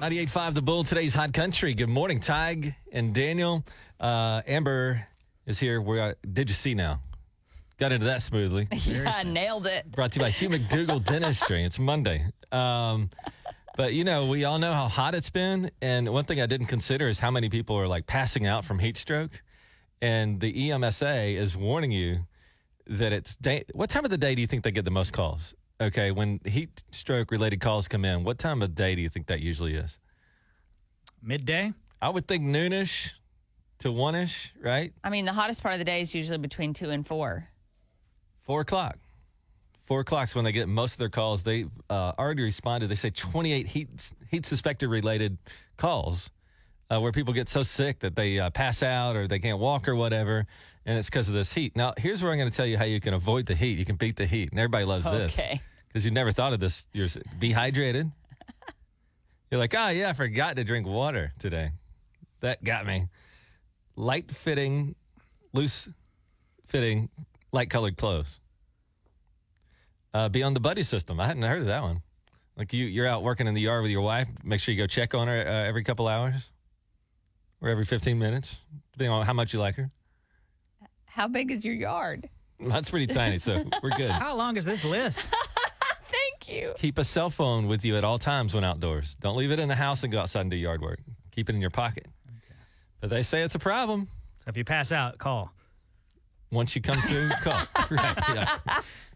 98.5 The Bull, today's Hot Country. Good morning, Tig and Daniel. Uh, Amber is here. We are, did you see now? Got into that smoothly. Yeah, nailed it. Brought to you by Hugh McDougall Dentistry. It's Monday. Um, but, you know, we all know how hot it's been. And one thing I didn't consider is how many people are like passing out from heat stroke. And the EMSA is warning you that it's da- what time of the day do you think they get the most calls? Okay, when heat stroke related calls come in, what time of day do you think that usually is? Midday? I would think noonish to one ish, right? I mean, the hottest part of the day is usually between two and four. Four o'clock. Four o'clock's when they get most of their calls. They uh, already responded. They say 28 heat heat suspected related calls uh, where people get so sick that they uh, pass out or they can't walk or whatever, and it's because of this heat. Now, here's where I'm going to tell you how you can avoid the heat. You can beat the heat, and everybody loves this Okay. because you never thought of this. You're be hydrated. You're like, oh yeah, I forgot to drink water today. That got me. Light fitting, loose fitting, light colored clothes. Uh, be on the buddy system. I hadn't heard of that one. Like you, you're out working in the yard with your wife. Make sure you go check on her uh, every couple hours or every 15 minutes, depending on how much you like her. How big is your yard? That's pretty tiny, so we're good. How long is this list? Thank you. Keep a cell phone with you at all times when outdoors. Don't leave it in the house and go outside and do yard work. Keep it in your pocket. But they say it's a problem. so if you pass out, call. Once you come to call. right. Yeah.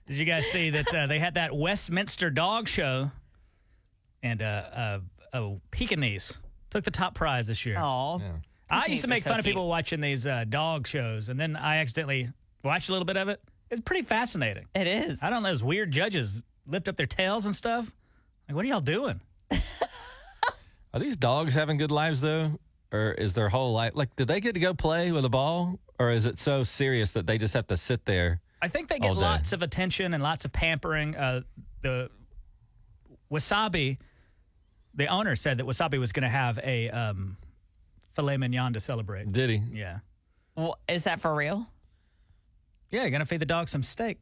Did you guys see that uh, they had that Westminster Dog Show and uh, uh, a Pekingese took the top prize this year? Oh, Yeah. I used to make are so fun of people watching these uh, dog shows, and then I accidentally watched a little bit of it. It's pretty fascinating. it is. I don't know, those weird judges lift up their tails and stuff. Like, what are y'all doing? Are these dogs having good lives though? Or is their whole life like did they get to go play with a ball? Or is it so serious that they just have to sit there? I think they get lots of attention and lots of pampering. Uh, the Wasabi, the owner said that Wasabi was going to have a um, filet mignon to celebrate. Did he? Yeah. Well, is that for real? Yeah, you're going to feed the dog some steak.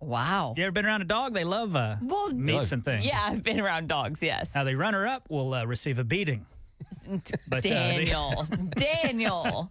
Wow. You ever been around a dog? They love uh, Well, meats and things. Yeah, I've been around dogs. Yes. Now, the runner up will uh, receive a beating. But, uh, Daniel. Daniel.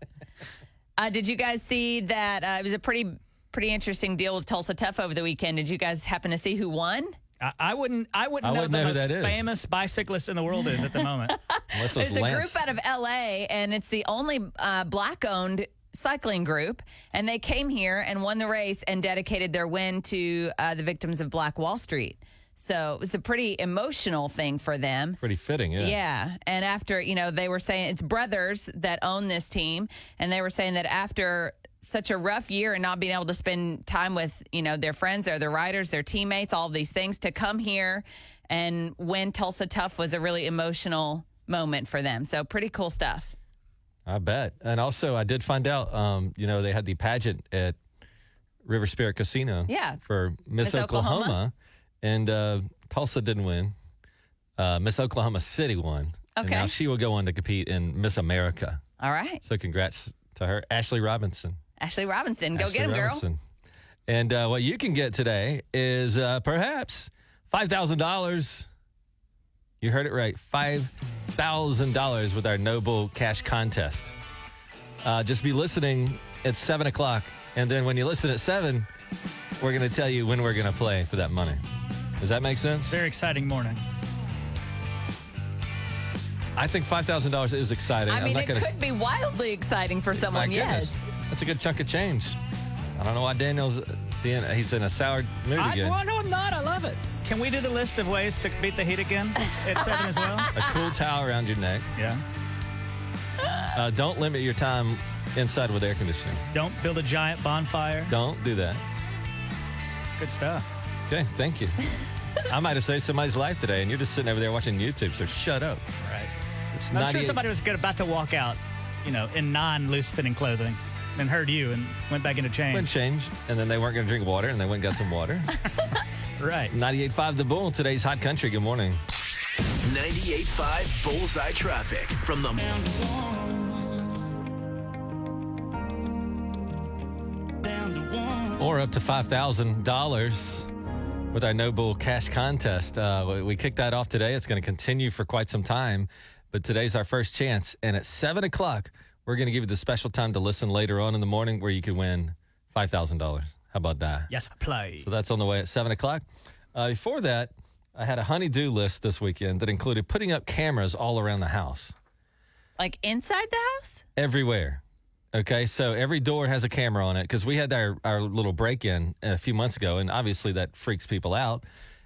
Uh, did you guys see that? Uh, it was a pretty pretty interesting deal with Tulsa Tough over the weekend. Did you guys happen to see who won? I, I wouldn't. I wouldn't I know wouldn't the know who most that is. famous bicyclist in the world is at the moment. Unless it was It's a Lance. group out of LA, and it's the only uh, black owned cycling group. And they came here and won the race and dedicated their win to uh, the victims of Black Wall Street. So it was a pretty emotional thing for them. Pretty fitting, yeah. Yeah. And after, you know, they were saying it's brothers that own this team. And they were saying that after such a rough year and not being able to spend time with, you know, their friends or their riders, their teammates, all of these things, to come here and win Tulsa Tough was a really emotional moment for them. So pretty cool stuff. I bet. And also, I did find out, um, you know, they had the pageant at River Spirit Casino. Yeah. For Miss, Miss Oklahoma. Oklahoma. And uh, Tulsa didn't win. Uh, Miss Oklahoma City won. And Okay. now she will go on to compete in Miss America. All right. So congrats to her, Ashley Robinson. Ashley Robinson, go Ashley get him, girl. And uh, what you can get today is uh, perhaps $5,000. You heard it right. $5,000 with our No Bull Cash Contest. Uh, just be listening at 7 o'clock. And then when you listen at 7, we're going to tell you when we're going to play for that money. Does that make sense? Very exciting morning. I think $5,000 is exciting. I I'm mean, not it gonna, could be wildly exciting for My someone, goodness. yes. That's a good chunk of change. I don't know why Daniel's being, he's in a sour mood I, again. well, no, I'm not. I love it. Can we do the list of ways to beat the heat again at seven as well? a cool towel around your neck. Yeah. Uh, don't limit your time inside with air conditioning. Don't build a giant bonfire. Don't do that. Good stuff. Okay, thank you. I might have saved somebody's life today, and you're just sitting over there watching YouTube, so shut up. Right. It's I'm sure somebody was good, about to walk out, you know, in non-loose fitting clothing, and heard you and went back into went change. changed, and then they weren't going to drink water, and they went and got some water. Right. 98.5 The Bull, today's hot country. Good morning. 98.5 Bullseye Traffic from the Or up to $5,000 with our No Bull Cash Contest. Uh, we- we kicked that off today. It's going to continue for quite some time, but today's our first chance. And at 7 o'clock, we're going to give you the special time to listen later on in the morning where you can win $5,000. How about that? Yes, play. So that's on the way at 7 o'clock. Uh, before that, I had a honey-do list this weekend that included putting up cameras all around the house, Like inside the house? everywhere. Okay, so every door has a camera on it because we had our, our little break in a few months ago, and obviously that freaks people out.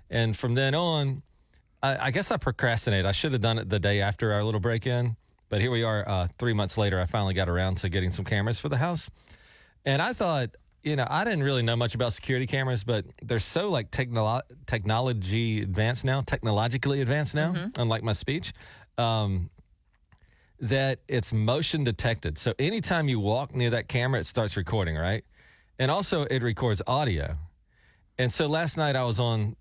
And from then on, I, I guess I procrastinate. I should have done it the day after our little break in, but here we are uh, three months later. I finally got around to getting some cameras for the house. And I thought, you know, I didn't really know much about security cameras, but they're so like technolo- technology advanced now, technologically advanced now, unlike my speech. Um, that it's motion detected. So anytime you walk near that camera, it starts recording, right? And also it records audio. And so last night I was on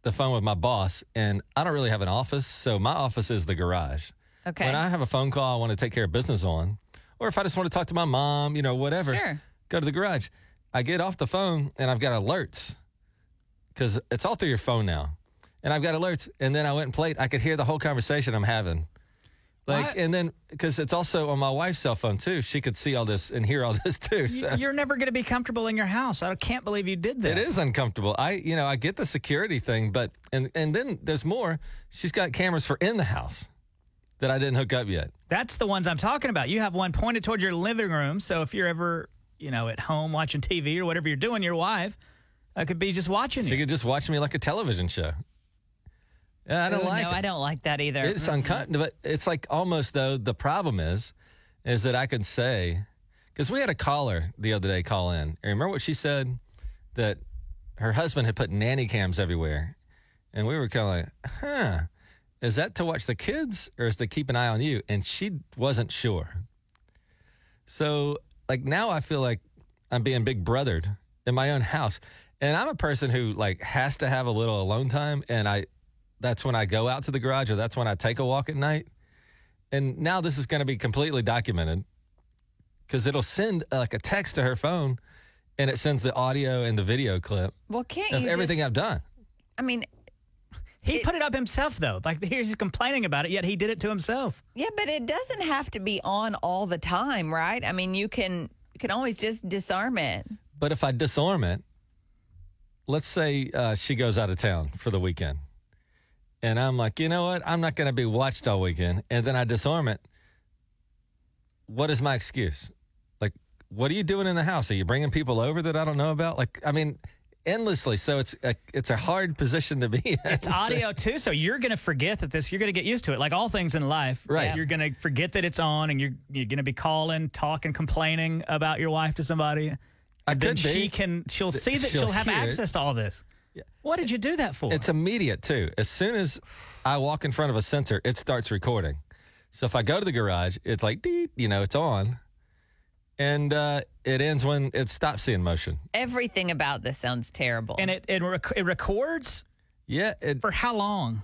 the phone with my boss, and I don't really have an office. So my office is the garage. Okay. When I have a phone call I want to take care of business on, or if I just want to talk to my mom, you know, whatever, Sure. go to the garage. I get off the phone and I've got alerts because it's all through your phone now. And I've got alerts. And then I went and played. I could hear the whole conversation I'm having. Like, What? and then because it's also on my wife's cell phone too, she could see all this and hear all this too. So You're never going to be comfortable in your house. I can't believe you did that. it is uncomfortable. I, you know, I get the security thing, but and and then there's more. She's got cameras for in the house that I didn't hook up yet. That's the ones I'm talking about. You have one pointed towards your living room. So if you're ever, you know, at home watching TV or whatever you're doing, your wife uh, could be just watching She you. could just watch me like a television show. Yeah, I don't Ooh, like no, it. I don't like that either. It's uncomfortable, but it's like almost though. The problem is, is that I could say, because we had a caller the other day call in. And remember what she said that her husband had put nanny cams everywhere, and we were kind of like, huh, is that to watch the kids or is to keep an eye on you? And she wasn't sure. So like now I feel like I'm being big brothered in my own house. And I'm a person who like has to have a little alone time and I that's when I go out to the garage or that's when I take a walk at night. And now this is going to be completely documented cuz it'll send uh, like a text to her phone and it sends the audio and the video clip well, can't of you everything just, I've done. I mean, He put it up himself, though. Like he's complaining about it, yet he did it to himself. yeah, but it doesn't have to be on all the time, right? I mean, you can you can always just disarm it. But if I disarm it, let's say uh, she goes out of town for the weekend, and I'm like, you know what? I'm not going to be watched all weekend, and then I disarm it. What is my excuse? Like, what are you doing in the house? Are you bringing people over that I don't know about? Like, I mean, endlessly. So it's a, it's a hard position to be in. It's audio too, so you're going to forget that this. You're going to get used to it, like all things in life. Right. You're going to forget that it's on, and you're you're going to be calling, talking, complaining about your wife to somebody. I then could be. she can. She'll see that she'll she'll, have hear it. access to all this. What did you do that for? It's immediate too. As soon as I walk in front of a sensor, it starts recording. So if I go to the garage, it's like, you know, it's on, and uh, it ends when it stops seeing motion. Everything about this sounds terrible. and it it, rec- it records Yeah, it, for how long?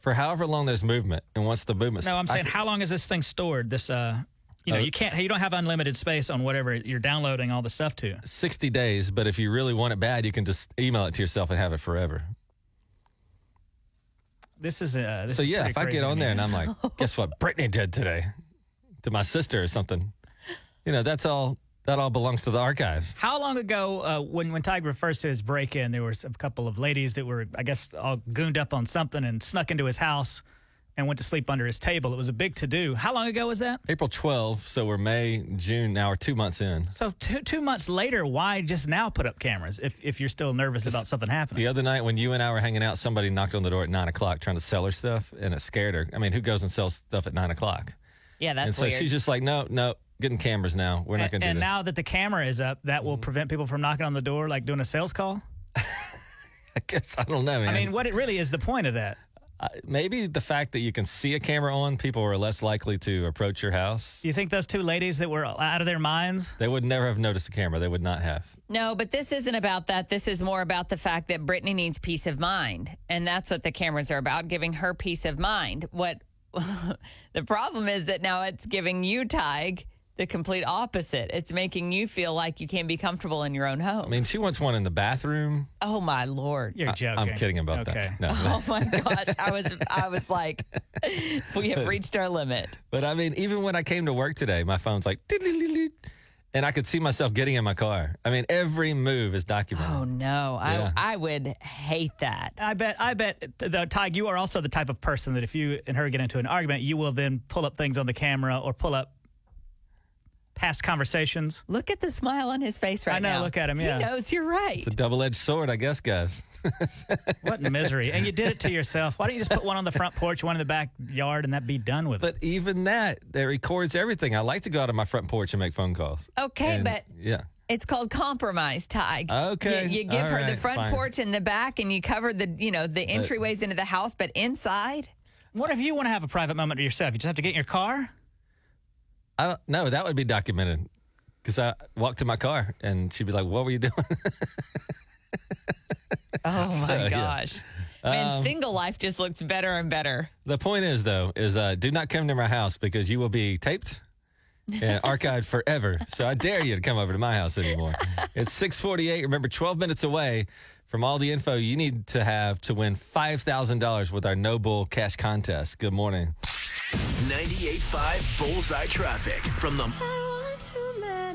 for however long there's movement, and once the movement, No, I'm saying could- how long is this thing stored? This uh, you know, Oh, you can't. You don't have unlimited space on whatever you're downloading all the stuff to. 60 days. But if you really want it bad, you can just email it to yourself and have it forever. This is uh. This so is yeah, pretty if I crazy get to on me. there and I'm like, guess what, Brittany did today to my sister or something, you know, that's all. That all belongs to the archives. How long ago, uh, when when Tig refers to his break-in, there was a couple of ladies that were, I guess, all gooned up on something and snuck into his house and went to sleep under his table. It was a big to-do. How long ago was that? April 12th, so we're May, June. Now we're two months in. So two two months later, why just now put up cameras if if you're still nervous about something happening? The other night when you and I were hanging out, somebody knocked on the door at nine o'clock trying to sell her stuff, and it scared her. I mean, who goes and sells stuff at nine o'clock? yeah, that's and so weird. she's just like, no, no, getting cameras now. We're not going to do and this. now that the camera is up, that will prevent people from knocking on the door like doing a sales call. I guess I don't know, man. I mean, what it really is the point of that? Uh, maybe the fact that you can see a camera on, people are less likely to approach your house. You think those two ladies that were out of their minds? They would never have noticed the camera. They would not have. No, but this isn't about that. This is more about the fact that Brittany needs peace of mind. And that's what the cameras are about, giving her peace of mind. What the problem is that now it's giving you, Tig, the complete opposite. It's making you feel like you can't be comfortable in your own home. I mean, she wants one in the bathroom. oh my lord. You're I- joking. I'm kidding about okay. that. No, Oh my gosh. I was I was like we have reached our limit. But I mean, even when I came to work today, my phone's like, and I could see myself getting in my car. I mean, every move is documented. Oh no. Yeah. I I would hate that. I bet. I bet. The Tig, you are also the type of person that if you and her get into an argument, you will then pull up things on the camera or pull up past conversations. Look at the smile on his face right now. I know, now. look at him, yeah. He knows you're right. It's a double-edged sword, I guess, guys. What misery! and you did it to yourself. Why don't you just put one on the front porch, one in the backyard, and that be done with it? But even that, that records everything. I like to go out on my front porch and make phone calls. Okay, And, but yeah, It's called compromise, Tig. Okay, You, you give all her the front fine. porch and the back, and you cover the you know the entryways into the house, but inside. What if you want to have a private moment to yourself? You just have to get in your car. I don't know. That would be documented because I walked to my car and she'd be like, "What were you doing?" Oh my yeah. gosh. Man, single life just looks better and better. the point is, though, is uh, do not come to my house because you will be taped and archived forever. So I dare you to come over to my house anymore. It's six forty-eight. Remember, twelve minutes away from all the info you need to have to win five thousand dollars with our No Bull Cash Contest. Good morning. 98.5 Bullseye Traffic from the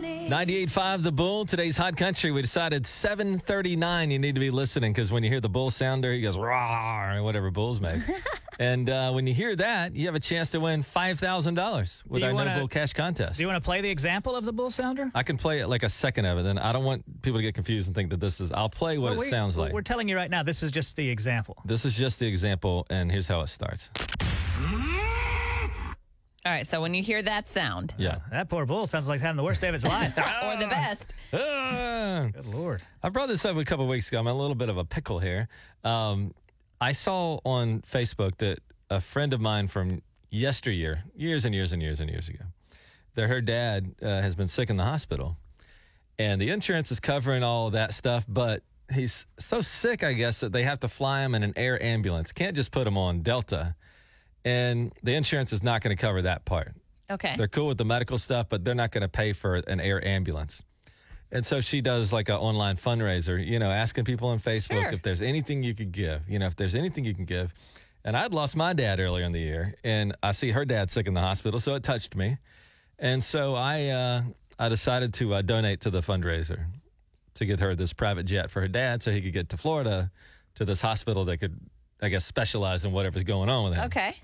98.5 The Bull. Today's Hot Country. We decided 739 you need to be listening because when you hear the bull sounder, he goes, rawr, and whatever bulls make. and uh, when you hear that, you have a chance to win $5,000 with our wanna- No Bull Cash Contest. Do you want to play the example of the bull sounder? I can play it like a second of it. Then I don't want people to get confused and think that this is, I'll play what Well, it we- sounds like. We're telling you right now. This is just the example. This is just the example, and here's how it starts. All right, so when you hear that sound, Yeah. That poor bull sounds like he's having the worst day of his life. or the best, Ah. Good lord. I brought this up a couple of weeks ago. I'm in a little bit of a pickle here. Um, I saw on Facebook that a friend of mine from yesteryear, years and years and years and years ago, that her dad uh, has been sick in the hospital, and the insurance is covering all of that stuff, but he's so sick, I guess, that they have to fly him in an air ambulance. Can't just put him on Delta, and the insurance is not going to cover that part. okay. They're cool with the medical stuff, but they're not going to pay for an air ambulance. And so she does like an online fundraiser, you know, asking people on Facebook Sure. if there's anything you could give, you know, if there's anything you can give. And I'd lost my dad earlier in the year, and I see her dad sick in the hospital, so it touched me. And so I, uh, I decided to uh, donate to the fundraiser to get her this private jet for her dad, so he could get to Florida to this hospital that could, I guess, specialize in whatever's going on with him Okay.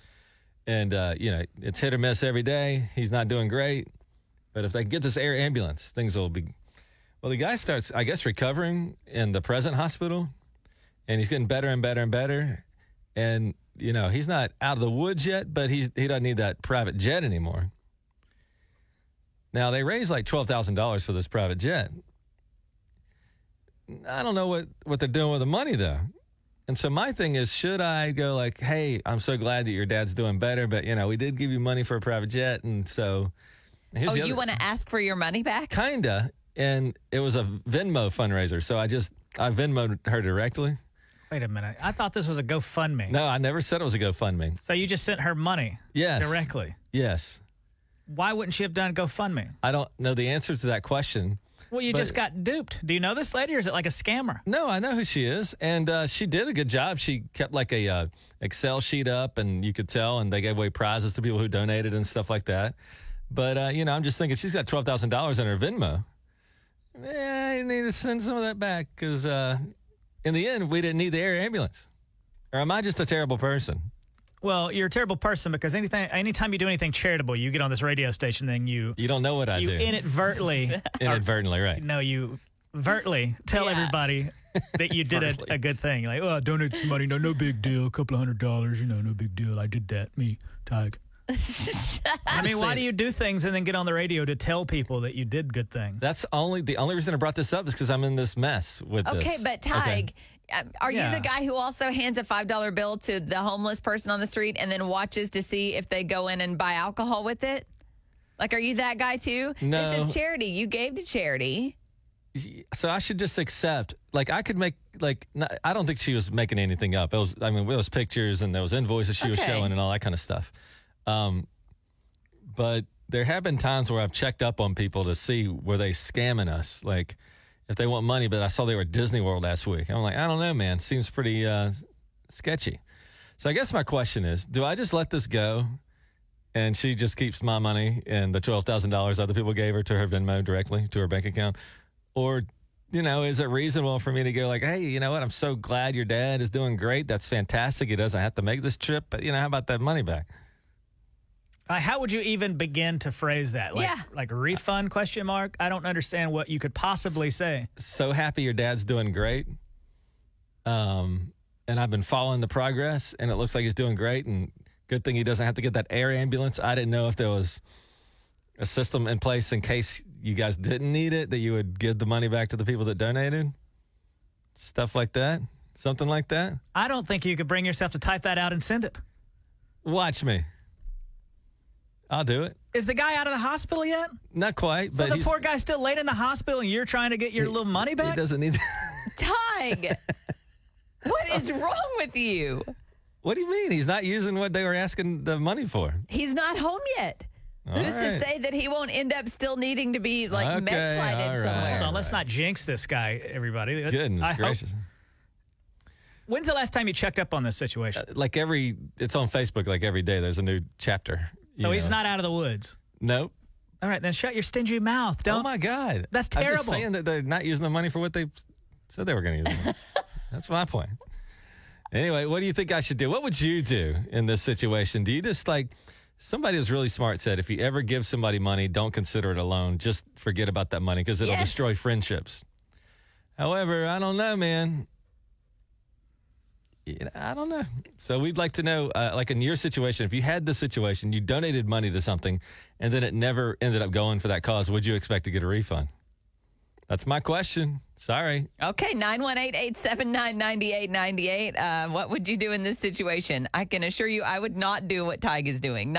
And uh, you know it's hit or miss every day. He's not doing great, but if they get this air ambulance, things will be. Well, the guy starts, I guess, recovering in the present hospital, and he's getting better and better and better, and you know he's not out of the woods yet, but he's he doesn't need that private jet anymore. Now they raised like twelve thousand dollars for this private jet. I don't know what what they're doing with the money though. And so my thing is, should I go like, "Hey, I'm so glad that your dad's doing better, but you know, we did give you money for a private jet, and so here's Oh, the you want to ask for your money back? kinda." And it was a Venmo fundraiser, so I just I Venmoed her directly. Wait a minute. I thought this was a GoFundMe. No, I never said it was a GoFundMe. So you just sent her money Yes, directly. Yes, Why wouldn't she have done GoFundMe? I don't know the answer to that question. Well, you But- just got duped. Do you know this lady, or is it like a scammer? No, I know who she is, and uh, she did a good job. She kept like a uh, Excel sheet up, and you could tell, and they gave away prizes to people who donated and stuff like that. But uh, you know, I'm just thinking she's got twelve thousand dollars in her Venmo. Yeah, you need to send some of that back because uh, in the end, we didn't need the air ambulance. Or am I just a terrible person? Well, you're a terrible person because anything, anytime you do anything charitable, you get on this radio station, then you You don't know what I you do inadvertently, inadvertently, right? no, you vertly tell Yeah. everybody that you did a, a good thing. Like, oh, I donated some money, no, no big deal, a couple of hundred dollars, you know, no big deal. I did that, me, Tig. I mean, why do you do things and then get on the radio to tell people that you did good things? That's only the only reason I brought this up is because I'm in this mess with Okay, this. but Okay. Tig, uh are Yeah. you the guy who also hands a five dollar bill to the homeless person on the street and then watches to see if they go in and buy alcohol with it? Like, are you that guy too? No. This is charity. You gave to charity. so I should just accept. Like I could make like not, I don't think she was making anything up. It was I mean it was pictures and there was invoices she was showing and all that kind of stuff. Um, but there have been times where I've checked up on people to see were they scamming us, like if they want money. But I saw they were at Disney World last week. I'm like, I don't know, man. Seems pretty uh, sketchy. So I guess my question is, do I just let this go? And she just keeps my money and the twelve thousand dollars other people gave her to her Venmo directly to her bank account, or you know, is it reasonable for me to go like, hey, you know what? I'm so glad your dad is doing great. That's fantastic. He doesn't have to make this trip, but you know, how about that money back? Uh, how would you even begin to phrase that? Like, Yeah. like refund question mark? I don't understand what you could possibly say. So happy your dad's doing great. Um, and I've been following the progress, and it looks like he's doing great. And good thing he doesn't have to get that air ambulance. I didn't know if there was a system in place in case you guys didn't need it that you would give the money back to the people that donated. Stuff like that, something like that. I don't think you could bring yourself to type that out and send it. Watch me. I'll do it. Is the guy out of the hospital yet? Not quite, So but the poor guy's still laid in the hospital and you're trying to get your little money back. he doesn't need. That Tig, what is wrong with you? what do you mean? He's not using what they were asking the money for. He's not home yet. All Who's to say that he won't end up still needing to be like Okay, med flighted all right. somewhere? Hold on, let's not jinx this guy, everybody. Goodness I hope- gracious. when's the last time you checked up on this situation? Uh, like every it's on Facebook like every day there's a new chapter. So he's not out of the woods. Nope. All right, then shut your stingy mouth. Oh don't. Oh my god. That's I'm terrible. just saying that they're not using the money for what they said they were going to use. it. That's my point. Anyway, what do you think I should do? What would you do in this situation? Do you just like somebody who's really smart said if you ever give somebody money, don't consider it a loan. Just forget about that money because it'll Yes. destroy friendships. However, I don't know, man. You know, I don't know. So we'd like to know, uh, like in your situation, if you had the situation, you donated money to something, and then it never ended up going for that cause, would you expect to get a refund? That's my question. Sorry. Okay, 918-879-9898. Uh, what would you do in this situation? I can assure you I would not do what Tig is doing.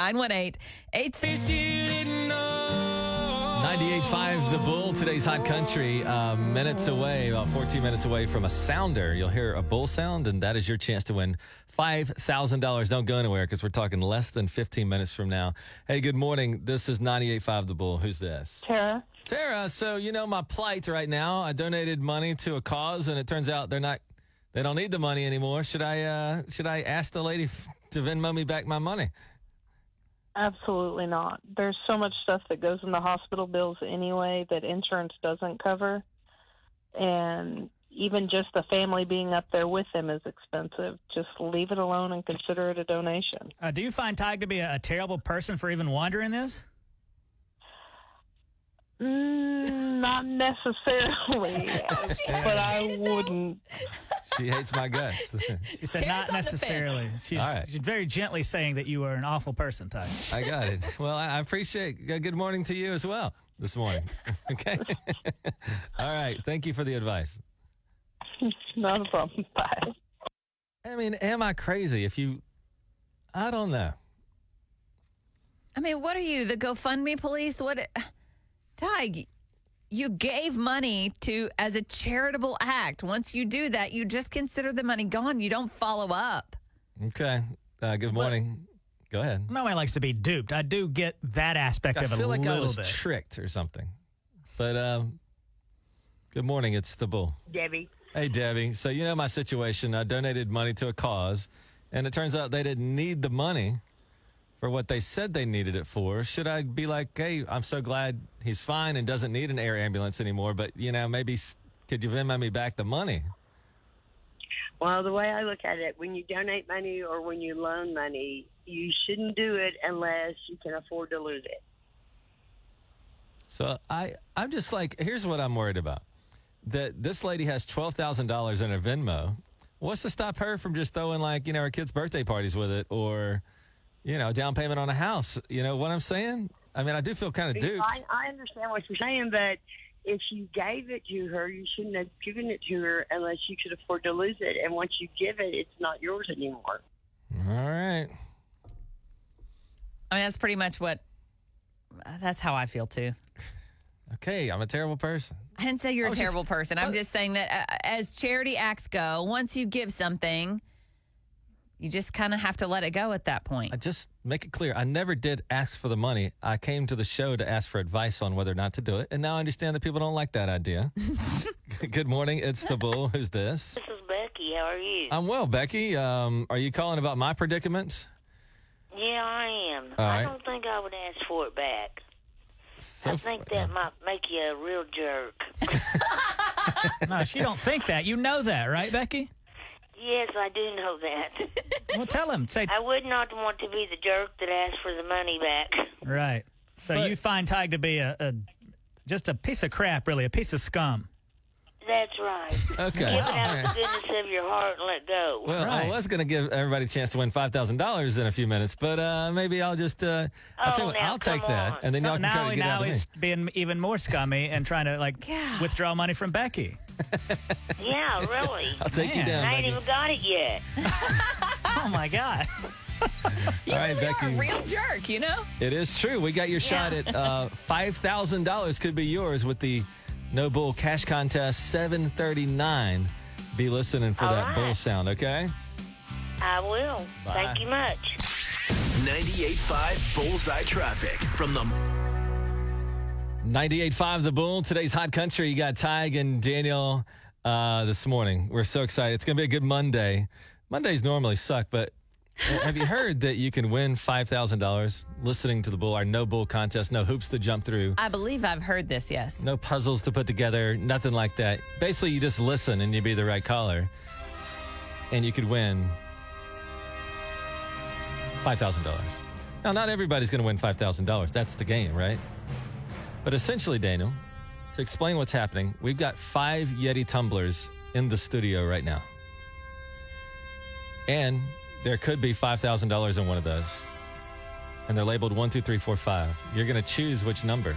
98.5 The Bull, today's hot country, uh, minutes away, about 14 minutes away from a sounder. You'll hear a bull sound, and that is your chance to win $5,000. Don't go anywhere because we're talking less than 15 minutes from now. Hey, good morning. This is 98.5 The Bull. Who's this? Tara. Sarah, so you know my plight right now. I donated money to a cause, and it turns out they're not, they don't need the money anymore. Should I, uh, should I ask the lady to Venmo me back my money? Absolutely not. There's so much stuff that goes in the hospital bills anyway that insurance doesn't cover. And even just the family being up there with them is expensive. Just leave it alone and consider it a donation. Uh, do you find Tig to be a, a terrible person for even wondering this? Mm, not necessarily, but I wouldn't. She hates my guts. She said Tara's not the fence. necessarily. She's, All right. she's very gently saying that you are an awful person, Tig. I got it. Well, I I appreciate. uh, Good morning to you as well this morning. Okay. All right. Thank you for the advice. Not a problem. Bye. I mean, am I crazy? If you, I don't know. I mean, what are you, the GoFundMe police? What, Tig, you gave money to as a charitable act. Once you do that, you just consider the money gone. You don't follow up. Okay. Uh, good morning. Go ahead. Nobody likes to be duped. I do get that aspect I of it feel a like little I was bit. tricked or something. But um, good morning. It's the bull. Debbie. Hey, Debbie. So, you know my situation. I donated money to a cause, and it turns out they didn't need the money for what they said they needed it for. Should I be like, hey, I'm so glad he's fine and doesn't need an air ambulance anymore, but, you know, maybe could you Venmo me back the money? Well, the way I look at it, when you donate money or when you loan money, you shouldn't do it unless you can afford to lose it. So I, I'm just like, here's what I'm worried about. That this lady has $12,000 in her Venmo. What's to stop her from just throwing like, you know, her kids' birthday parties with it or, you know, down payment on a house? You know what I'm saying? I mean, I do feel kind of duped. I, I understand what you're saying, but if you gave it to her, you shouldn't have given it to her unless you could afford to lose it. And once you give it, it's not yours anymore. All right. I mean, that's pretty much what, that's how I feel too. Okay, I'm a terrible person. I didn't say you're I a was just- terrible person. I'm uh, just saying that uh, as charity acts go, once you give something, You just kind of have to let it go at that point. I just make it clear. I never did ask for the money. I came to the show to ask for advice on whether or not to do it. And now I understand that people don't like that idea. Good morning. It's the bull. Who's this? This is Becky. How are you? I'm well, Becky. Um, are you calling about my predicament? yeah, I am. All I right. don't think I would ask for it back. So I think f- that might make you a real jerk. No, she don't think that. You know that, right, Becky? Yes, I do know that. Well, tell him. Say I would not want to be the jerk that asked for the money back. right. So you find Tig to be a, a just a piece of crap, really, a piece of scum. That's right. Okay. Give it out right. the goodness of your heart and let go. Well, Right. I was going to give everybody a chance to win five thousand dollars in a few minutes, but uh, maybe I'll just uh, I'll, tell Oh, you what, now, I'll take come that, and then y'all can now, try to get now out of me. he's being even more scummy and trying to like Yeah. withdraw money from Becky. Yeah, really. I'll take you Man. down. I ain't Becky. even got it yet. Oh my God! You All right, really are Becky. a real jerk, you know? It is true. We got your shot at uh, five thousand dollars. Could be yours with the No Bull Cash Contest. Seven thirty nine. Be listening for All that right. bull sound. Okay. I will. Bye. Thank you much. 98.5 Bullseye Traffic from the 98.5 The Bull. Today's Hot Country. You got Tig and Daniel uh, this morning. We're so excited. It's going to be a good Monday. Mondays normally suck, but have you heard that you can win $5,000 listening to The Bull, our No Bull contest? No hoops to jump through, I believe I've heard this, yes. no puzzles to put together, nothing like that. Basically, you just listen and you be the right caller, and you could win $5,000. Now, not everybody's going to win $5,000. That's the game, right? But essentially, Daniel, to explain what's happening, we've got five Yeti tumblers in the studio right now. And there could be $5,000 in one of those. And they're labeled one, two, three, four, five. You're going to choose which number.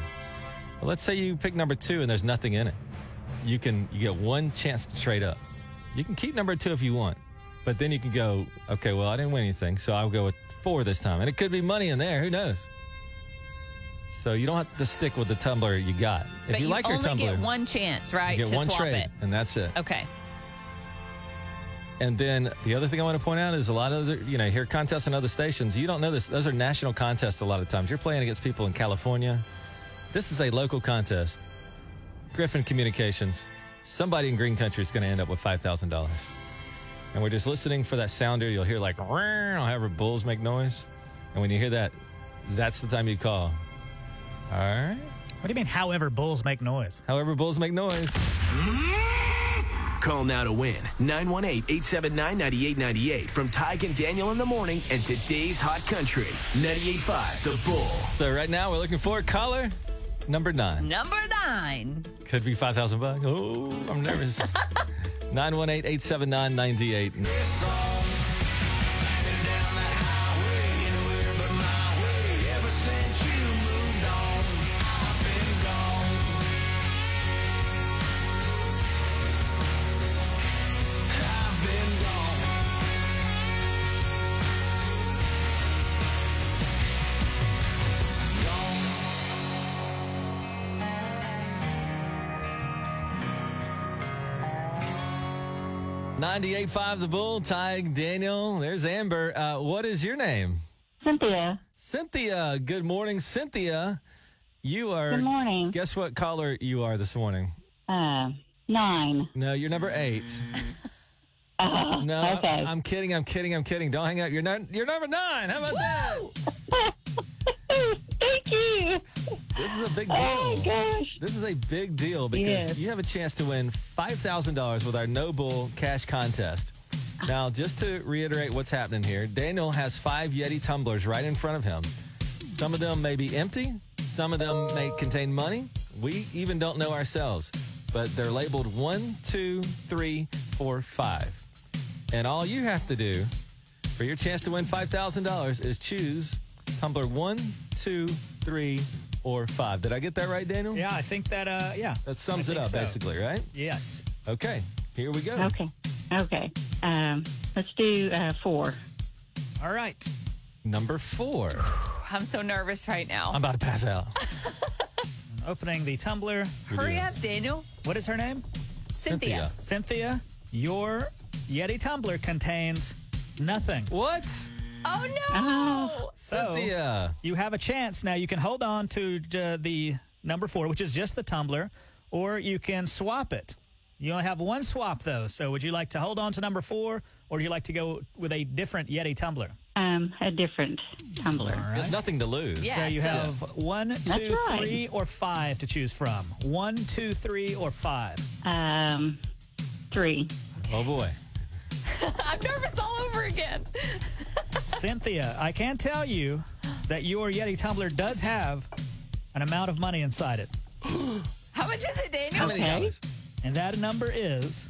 Well, let's say you pick number two and there's nothing in it. You can you get one chance to trade up. You can keep number two if you want, but then you can go, okay, well, I didn't win anything, so I'll go with four this time. And it could be money in there. Who knows? So you don't have to stick with the tumbler you got. If but you, you, like your only tumbler, get one chance, right? you get to one swap trade, it. and that's it. Okay. And then the other thing I want to point out is a lot of the, you know, hear contests in other stations. You don't know this. Those are national contests a lot of times. You're playing against people in California. This is a local contest. Griffin Communications. Somebody in Green Country is going to end up with $5,000. And we're just listening for that sounder. You'll hear like, however bulls make noise. And when you hear that, that's the time you call. All right. What do you mean, however bulls make noise? However bulls make noise. Call now to win 918 879 9898 from Tyke and Daniel in the morning and today's hot country 985 The Bull. So, right now, we're looking for caller number nine. Number nine. Could be 5,000 bucks. Oh, I'm nervous. 918 879 9898. 98.5 The Bull, Ty Daniel. There's Amber. Uh, what is your name? Cynthia. Cynthia. Good morning, Cynthia. You are. Good morning. Guess what caller you are this morning? Uh, nine. No, you're number eight. Uh, no, okay. I, am kidding. I'm kidding. I'm kidding. Don't hang up. You're not. You're number nine. How about Woo! that? Thank you. This is a big oh deal. Oh gosh. This is a big deal because Yes. you have a chance to win $5,000 with our No Bull Cash Contest. Now, just to reiterate what's happening here, Daniel has five Yeti tumblers right in front of him. Some of them may be empty, some of them may contain money. We even don't know ourselves, but they're labeled one, two, three, four, five. And all you have to do for your chance to win $5,000 is choose tumbler one, two, three, or five. Did I get that right, Daniel? Yeah, I think that. Uh, yeah, That sums I it up, so. basically, right? Yes. Okay, here we go. Okay. Okay. Um, let's do uh, four. All right. Number four. I'm so nervous right now. I'm about to pass out. Opening the tumbler. Hurry up, Daniel. What is her name? Cynthia. Cynthia. Your Yeti tumbler contains Nothing. What? Oh no! Oh. So Cynthia. you have a chance now. You can hold on to uh, the number four, which is just the tumbler, or you can swap it. You only have one swap though. So would you like to hold on to number four, or would you like to go with a different Yeti tumbler? Um, a different tumbler. There's nothing to lose. Yeah. So you so- have one, two, right. three, or five to choose from. One, two, three, or five. Um, three. Oh boy. I'm nervous all over again. Cynthia, I can tell you that your Yeti tumbler does have an amount of money inside it. How much is it, Daniel? How many Okay. dollars? And that number is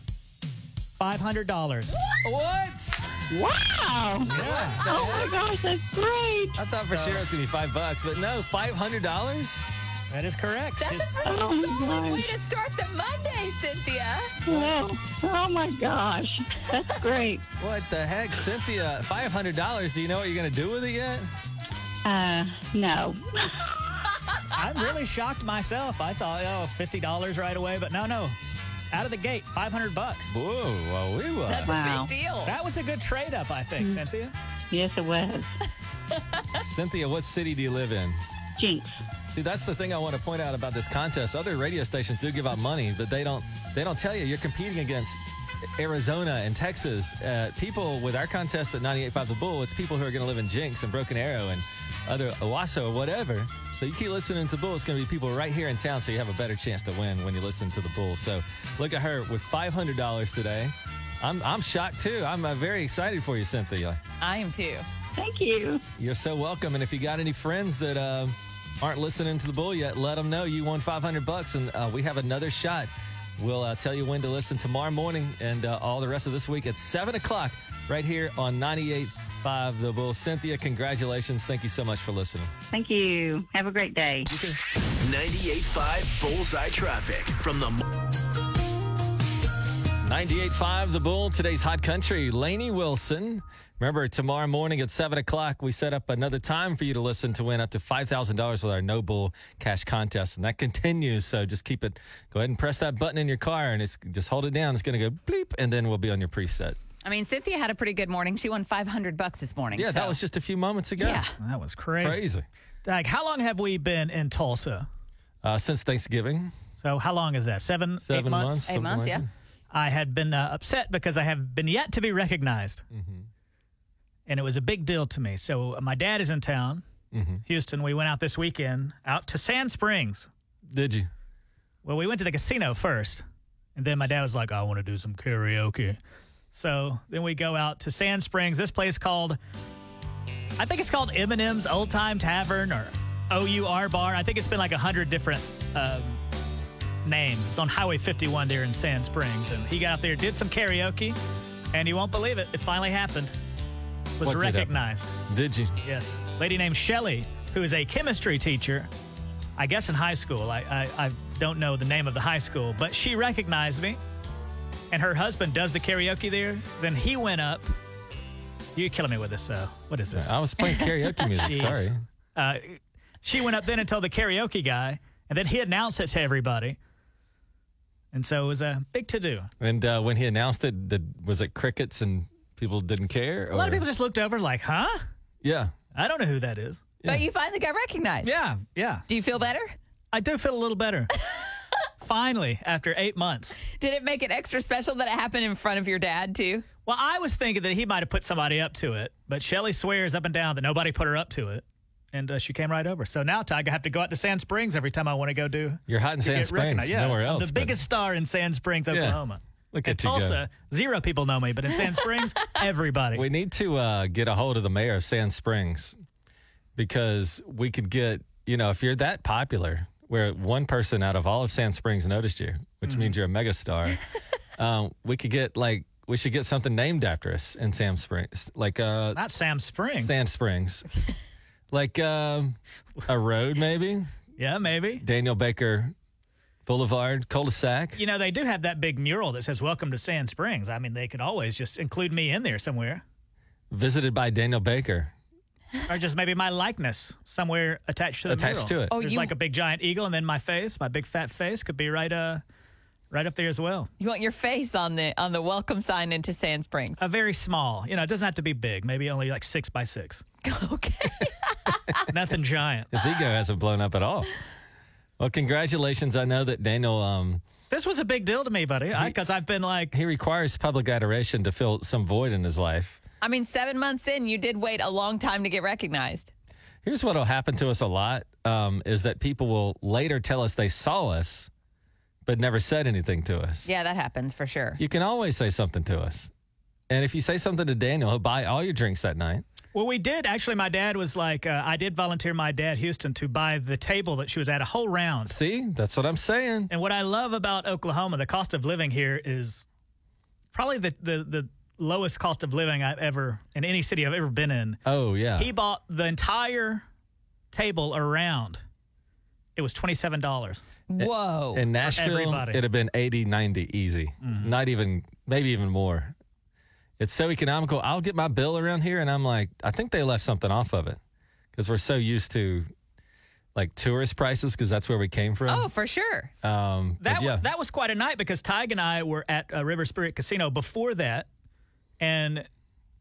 $500. What? Wow! Yeah. Oh my gosh, that's great! I thought for sure it was gonna be five bucks, but no, five hundred dollars. That is correct. That's Just- a pretty Oh, solid way to start the Monday, Cynthia. Wow. Oh my gosh, that's great. What the heck, Cynthia? Five hundred dollars. Do you know what you're gonna do with it yet? Uh, no. I'm really shocked myself. I thought, oh, $50 right away, but no, no. Out of the gate, 500 bucks. Whoa, whoa, we were. That's Wow. a big deal. That was a good trade up, I think, Cynthia. Yes, it was. Cynthia, what city do you live in? Jenks. See, that's the thing I want to point out about this contest. Other radio stations do give out money, but they don't. They don't tell you you're competing against Arizona and Texas. Uh, people with our contest at 98.5 The Bull, it's people who are going to live in Jenks and Broken Arrow and other Owasso or whatever. So you keep listening to the Bull, it's going to be people right here in town, so you have a better chance to win when you listen to the Bull. So look at her with $500 today. I'm, I'm shocked too. I'm uh, very excited for you, Cynthia. I am too. Thank you. You're so welcome. And if you got any friends that uh, aren't listening to the bull yet, let them know you won 500 bucks, and uh, we have another shot. We'll uh, tell you when to listen tomorrow morning and uh, all the rest of this week at seven o'clock, right here on 98.5 The Bull. Cynthia, congratulations! Thank you so much for listening. Thank you. Have a great day. 98.5 Bullseye Traffic from the 98.5 The Bull, today's hot country. Lainey Wilson. Remember, tomorrow morning at 7 o'clock, we set up another time for you to listen to win up to $5,000 with our No Bull Cash Contest. And that continues. So just keep it, go ahead and press that button in your car and it's just hold it down. It's going to go bleep and then we'll be on your preset. I mean, Cynthia had a pretty good morning. She won 500 bucks this morning. Yeah, so- that was just a few moments ago. Yeah. That was crazy. Crazy. Like, how long have we been in Tulsa? Uh, since Thanksgiving, So how long is that? Seven, seven eight months? months. Eight months, like yeah. that. I had been uh, upset because I have been yet to be recognized. And it was a big deal to me. So uh, my dad is in town, Houston. We went out this weekend out to Sand Springs. Did you? Well, we went to the casino first. And then my dad was like, I want to do some karaoke. So then we go out to Sand Springs, this place called, I think it's called Eminem's Old Time Tavern or OUR Bar. I think it's been like a hundred different um, names. It's on Highway 51 there in Sand Springs. And he got out there, did some karaoke, and you won't believe it, it finally happened. Was What did happen? recognized. Did you? Yes. Lady named Shelly, who is a chemistry teacher, I guess in high school. I, I, I don't know the name of the high school, but she recognized me. And her husband does the karaoke there. Then he went up. You're killing me with this. Uh, what is this? I was playing karaoke music. Jeez. Sorry. Uh, she went up then and told the karaoke guy, and then he announced it to everybody. And so it was a big to do. And uh, when he announced it, did, was it crickets and people didn't care? A lot of people just looked over like, huh? Yeah. I don't know who that is. But you finally got recognized. Yeah, yeah. Do you feel better? I do feel a little better. Finally, after eight months. Did it make it extra special that it happened in front of your dad, too? Well, I was thinking that he might have put somebody up to it, but Shelly swears up and down that nobody put her up to it. And uh, she came right over. So now, Ty, I have to go out to Sand Springs every time I want to go do. You're hot in to Sand get Springs. recognized. Yeah, Nowhere I'm else. the but- biggest star in Sand Springs, Oklahoma. Look at go. Tulsa, zero people know me, but in Sand Springs, everybody. We need to uh, get a hold of the mayor of Sand Springs because we could get, you know, if you're that popular, where one person out of all of Sand Springs noticed you, which Mm-hmm. means you're a megastar, um, we could get like, we should get something named after us in Sand Springs, like uh, Not Sam Springs. Sand Springs, like um, a road maybe, yeah, maybe. Daniel Baker Boulevard, cul-de-sac. You know, they do have that big mural that says "Welcome to Sand Springs." I mean, they could always just include me in there somewhere, Visited by Daniel Baker. or just maybe my likeness somewhere attached to the Attached mural. to it. Oh, There's you- like a big giant eagle, and then my face, my big fat face, could be right uh right up there as well. You want your face on the on the welcome sign into Sand Springs. A very small, you know, it doesn't have to be big. Maybe only like six by six. okay. Nothing giant. His ego hasn't blown up at all. Well, congratulations. I know that Daniel, um, This was a big deal to me, buddy, because I've been like, he requires public adoration to fill some void in his life. I mean, seven months in, you did wait a long time to get recognized. Here's what will happen to us a lot um, is that people will later tell us they saw us, but never said anything to us. Yeah, that happens for sure. You can always say something to us. And if you say something to Daniel, he'll buy all your drinks that night. Well, we did actually. My dad was like, uh, I did volunteer my dad Houston to buy the table that she was at a whole round. See, that's what I'm saying. And what I love about Oklahoma, the cost of living here is probably the the, the lowest cost of living I've ever in any city I've ever been in. Oh, yeah. He bought the entire table around. It was twenty seven dollars. Whoa. In Nashville, it'd have been 80, 90 easy. Not even, maybe even more. It's so economical. I'll get my bill around here and I'm like, I think they left something off of it because we're so used to like tourist prices because that's where we came from. oh, for sure. Um, That yeah. wa- that was quite a night because Tig and I were at uh, River Spirit Casino before that, and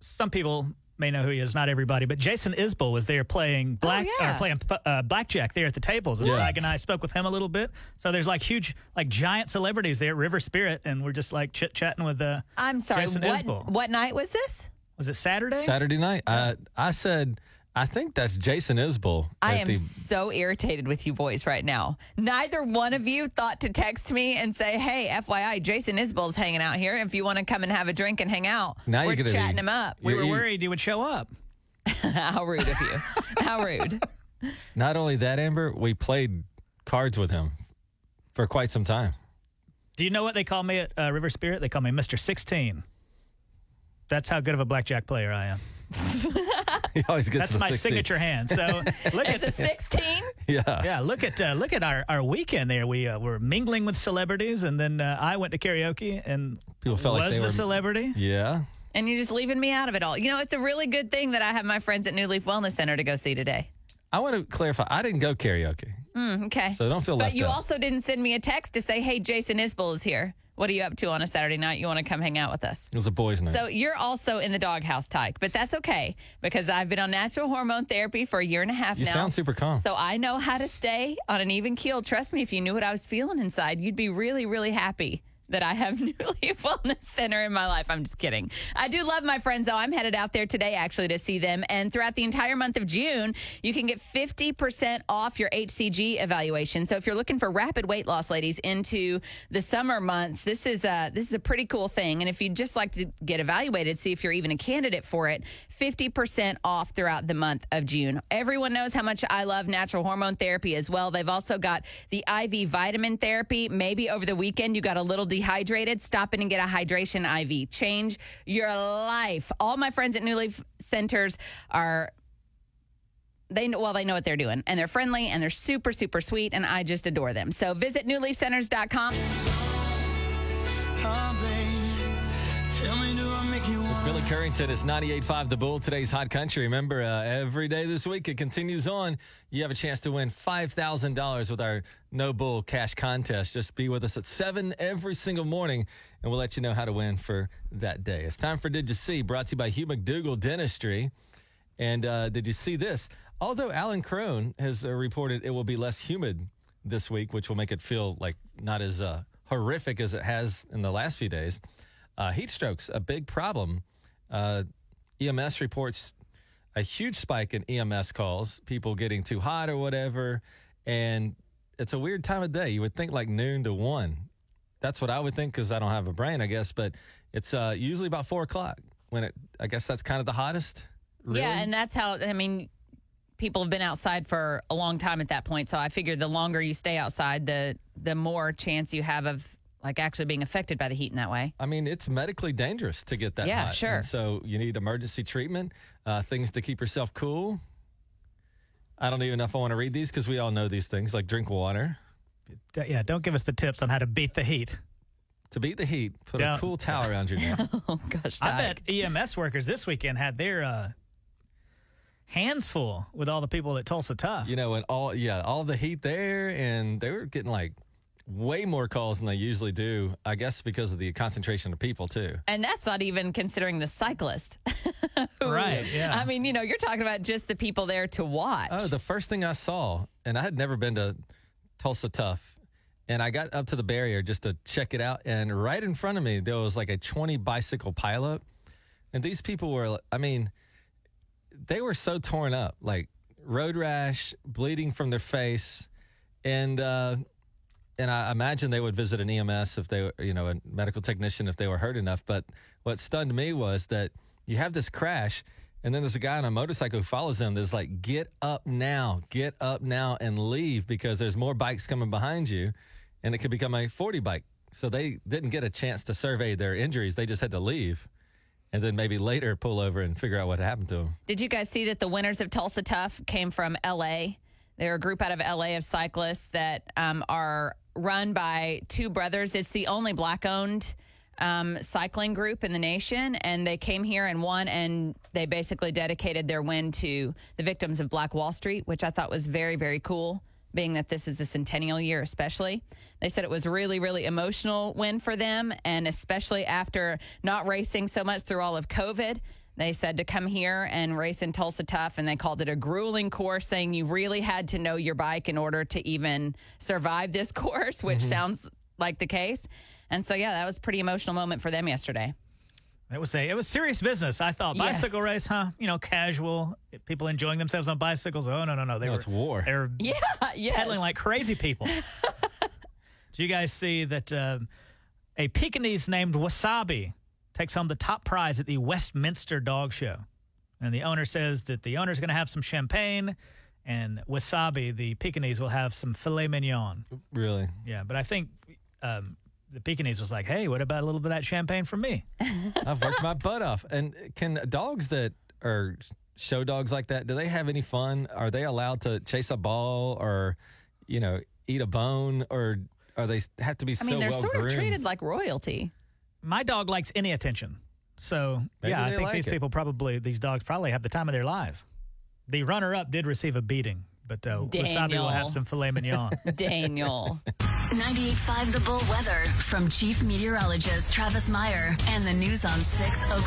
some people may know who he is, not everybody, but Jason Isbell was there playing black yeah. or playing uh, blackjack there at the tables, and What? Tig and I spoke with him a little bit. So there's like huge, like giant celebrities there at River Spirit, and we're just like chit chatting with the. I'm sorry. Jason what, Isbell. what night was this? Was it Saturday? Saturday night. I, I said, I think that's Jason Isbell. I at am the- so irritated with you boys right now. Neither one of you thought to text me and say, "Hey, FYI, Jason Isbell's hanging out here. If you want to come and have a drink and hang out, Now we're you're gonna chatting be- him up." we were You- worried you would show up. How rude of you! How rude! Not only that, Amber, we played cards with him for quite some time. Do you know what they call me at uh, River Spirit? They call me Mister Sixteen. That's how good of a blackjack player I am. He always gets That's the my 16. signature hand. So look at a 16. Yeah. Yeah, look at uh, look at our, our weekend there. We uh, were mingling with celebrities, and then uh, I went to karaoke and People felt was like they the were- celebrity. Yeah. And you're just leaving me out of it all. You know, it's a really good thing that I have my friends at New Leaf Wellness Center to go see today. I want to clarify. I didn't go karaoke, Mm, okay. so don't feel but left you out. also didn't send me a text to say, hey, Jason Isbell is here. What are you up to on a Saturday night? You want to come hang out with us? it was a boys' night. So you're also in the doghouse, Tyke, but that's okay because I've been on natural hormone therapy for a year and a half you now. sound super calm. So I know how to stay on an even keel. Trust me, if you knew what I was feeling inside, you'd be really, really happy that I have New Leaf Wellness Center in my life. I'm just kidding. I do love my friends, though. I'm headed out there today actually to see them. And throughout the entire month of June, you can get 50% off your HCG evaluation. So if you're looking for rapid weight loss, ladies, into the summer months, this is a this is a pretty cool thing. And if you'd just like to get evaluated, see if you're even a candidate for it, 50% off throughout the month of June. Everyone knows how much I love natural hormone therapy as well. They've also got the IV vitamin therapy. Maybe over the weekend you got a little dehydrated. Stop in and get a hydration IV. Change your life. All my friends at New Leaf Centers are they know, well they know what they're doing and they're friendly and they're super super sweet and I just adore them. So visit newleafcenters.com. Billy Currington is 98.5 The Bull, today's Hot Country. Remember, uh, every day this week it continues on. You have a chance to win $5,000 with our No Bull Cash Contest. Just be with us at 7 every single morning, and we'll let you know how to win for that day. It's time for Did You See, brought to you by Hugh McDougall Dentistry. And uh, did you see this? Although Alan Crone has uh, reported it will be less humid this week, which will make it feel like not as uh, horrific as it has in the last few days. Uh, heat strokes, a big problem. Uh, EMS reports a huge spike in EMS calls, people getting too hot or whatever. And it's a weird time of day. You would think like noon to one. That's what I would think because I don't have a brain, I guess. But it's uh, usually about four o'clock when it, I guess that's kind of the hottest. Really? Yeah, and that's how I mean people have been outside for a long time at that point. So I figure the longer you stay outside, the the more chance you have of like actually being affected by the heat in that way. I mean, it's medically dangerous to get that Yeah, hot. sure. And so you need emergency treatment, uh, things to keep yourself cool. I don't even know if I want to read these because we all know these things, like drink water. Yeah, don't give us the tips on how to beat the heat. To beat the heat, put a Don't- cool towel around your neck. Oh gosh, I bet EMS workers this weekend had their uh, hands full with all the people at Tulsa Tough. you know, and all yeah, all the heat there, and they were getting like way more calls than they usually do. I guess because of the concentration of people too. And that's not even considering the cyclist. who- Right, yeah. I mean, you know, you're talking about just the people there to watch. Oh, the first thing I saw, and I had never been to Tulsa Tough, and I got up to the barrier just to check it out, and right in front of me there was like a 20 bicycle pileup, and these people were, I mean, they were so torn up, like road rash, bleeding from their face, and uh, and I imagine they would visit an EMS if they, were, you know, a medical technician if they were hurt enough. But what stunned me was that you have this crash, and then there's a guy on a motorcycle who follows them that's like, "Get up now, get up now, and leave because there's more bikes coming behind you, and it could become a 40 bike." So they didn't get a chance to survey their injuries; they just had to leave, and then maybe later pull over and figure out what happened to them. Did you guys see that the winners of Tulsa Tough came from LA? They're a group out of LA of cyclists that um, are run by two brothers. It's the only black owned um, cycling group in the nation. And they came here and won, and they basically dedicated their win to the victims of Black Wall Street, which I thought was very, very cool. Being that this is the centennial year, especially, they said it was really, really emotional win for them, and especially after not racing so much through all of COVID, they said to come here and race in Tulsa Tough, and they called it a grueling course, saying you really had to know your bike in order to even survive this course, which sounds like the case. And so, yeah, that was a pretty emotional moment for them yesterday. It was a it was serious business. I thought Yes. bicycle race, huh? You know, casual people enjoying themselves on bicycles. Oh no no no! They No, were it's war. They were Yeah, yes. pedaling like crazy people. Did you guys see that uh, a Pekingese named Wasabi takes home the top prize at the Westminster Dog Show? And the owner says that the owner's going to have some champagne, and Wasabi, the Pekingese, will have some filet mignon. Really, Yeah, but I think um, the Pekingese was like, "Hey, what about a little bit of that champagne for me?" I've worked my butt off. And can dogs that are show dogs like that, do they have any fun? Are they allowed to chase a ball or, you know, eat a bone or are they have to be I so mean, they're well sort groomed? of treated like royalty. My dog likes any attention. So, Maybe yeah, I think like these it. people probably, these dogs probably have the time of their lives. The runner up did receive a beating, but uh, Wasabi will Daniel. have some filet mignon. Daniel. 98.5 The Bull Weather from Chief Meteorologist Travis Meyer and the News on 6 Oklahoma.